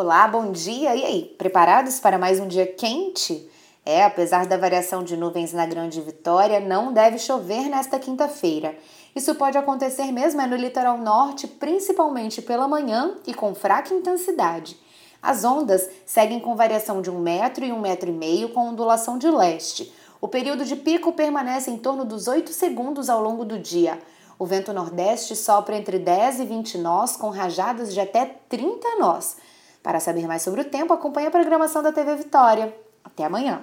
Olá, bom dia. E aí, preparados para mais um dia quente? É, apesar da variação de nuvens na Grande Vitória, não deve chover nesta quinta-feira. Isso pode acontecer mesmo é no litoral norte, principalmente pela manhã e com fraca intensidade. As ondas seguem com variação de um metro e um metro e meio com ondulação de leste. O período de pico permanece em torno dos 8 segundos ao longo do dia. O vento nordeste sopra entre 10 e 20 nós, com rajadas de até 30 nós. Para saber mais sobre o tempo, acompanhe a programação da TV Vitória. Até amanhã!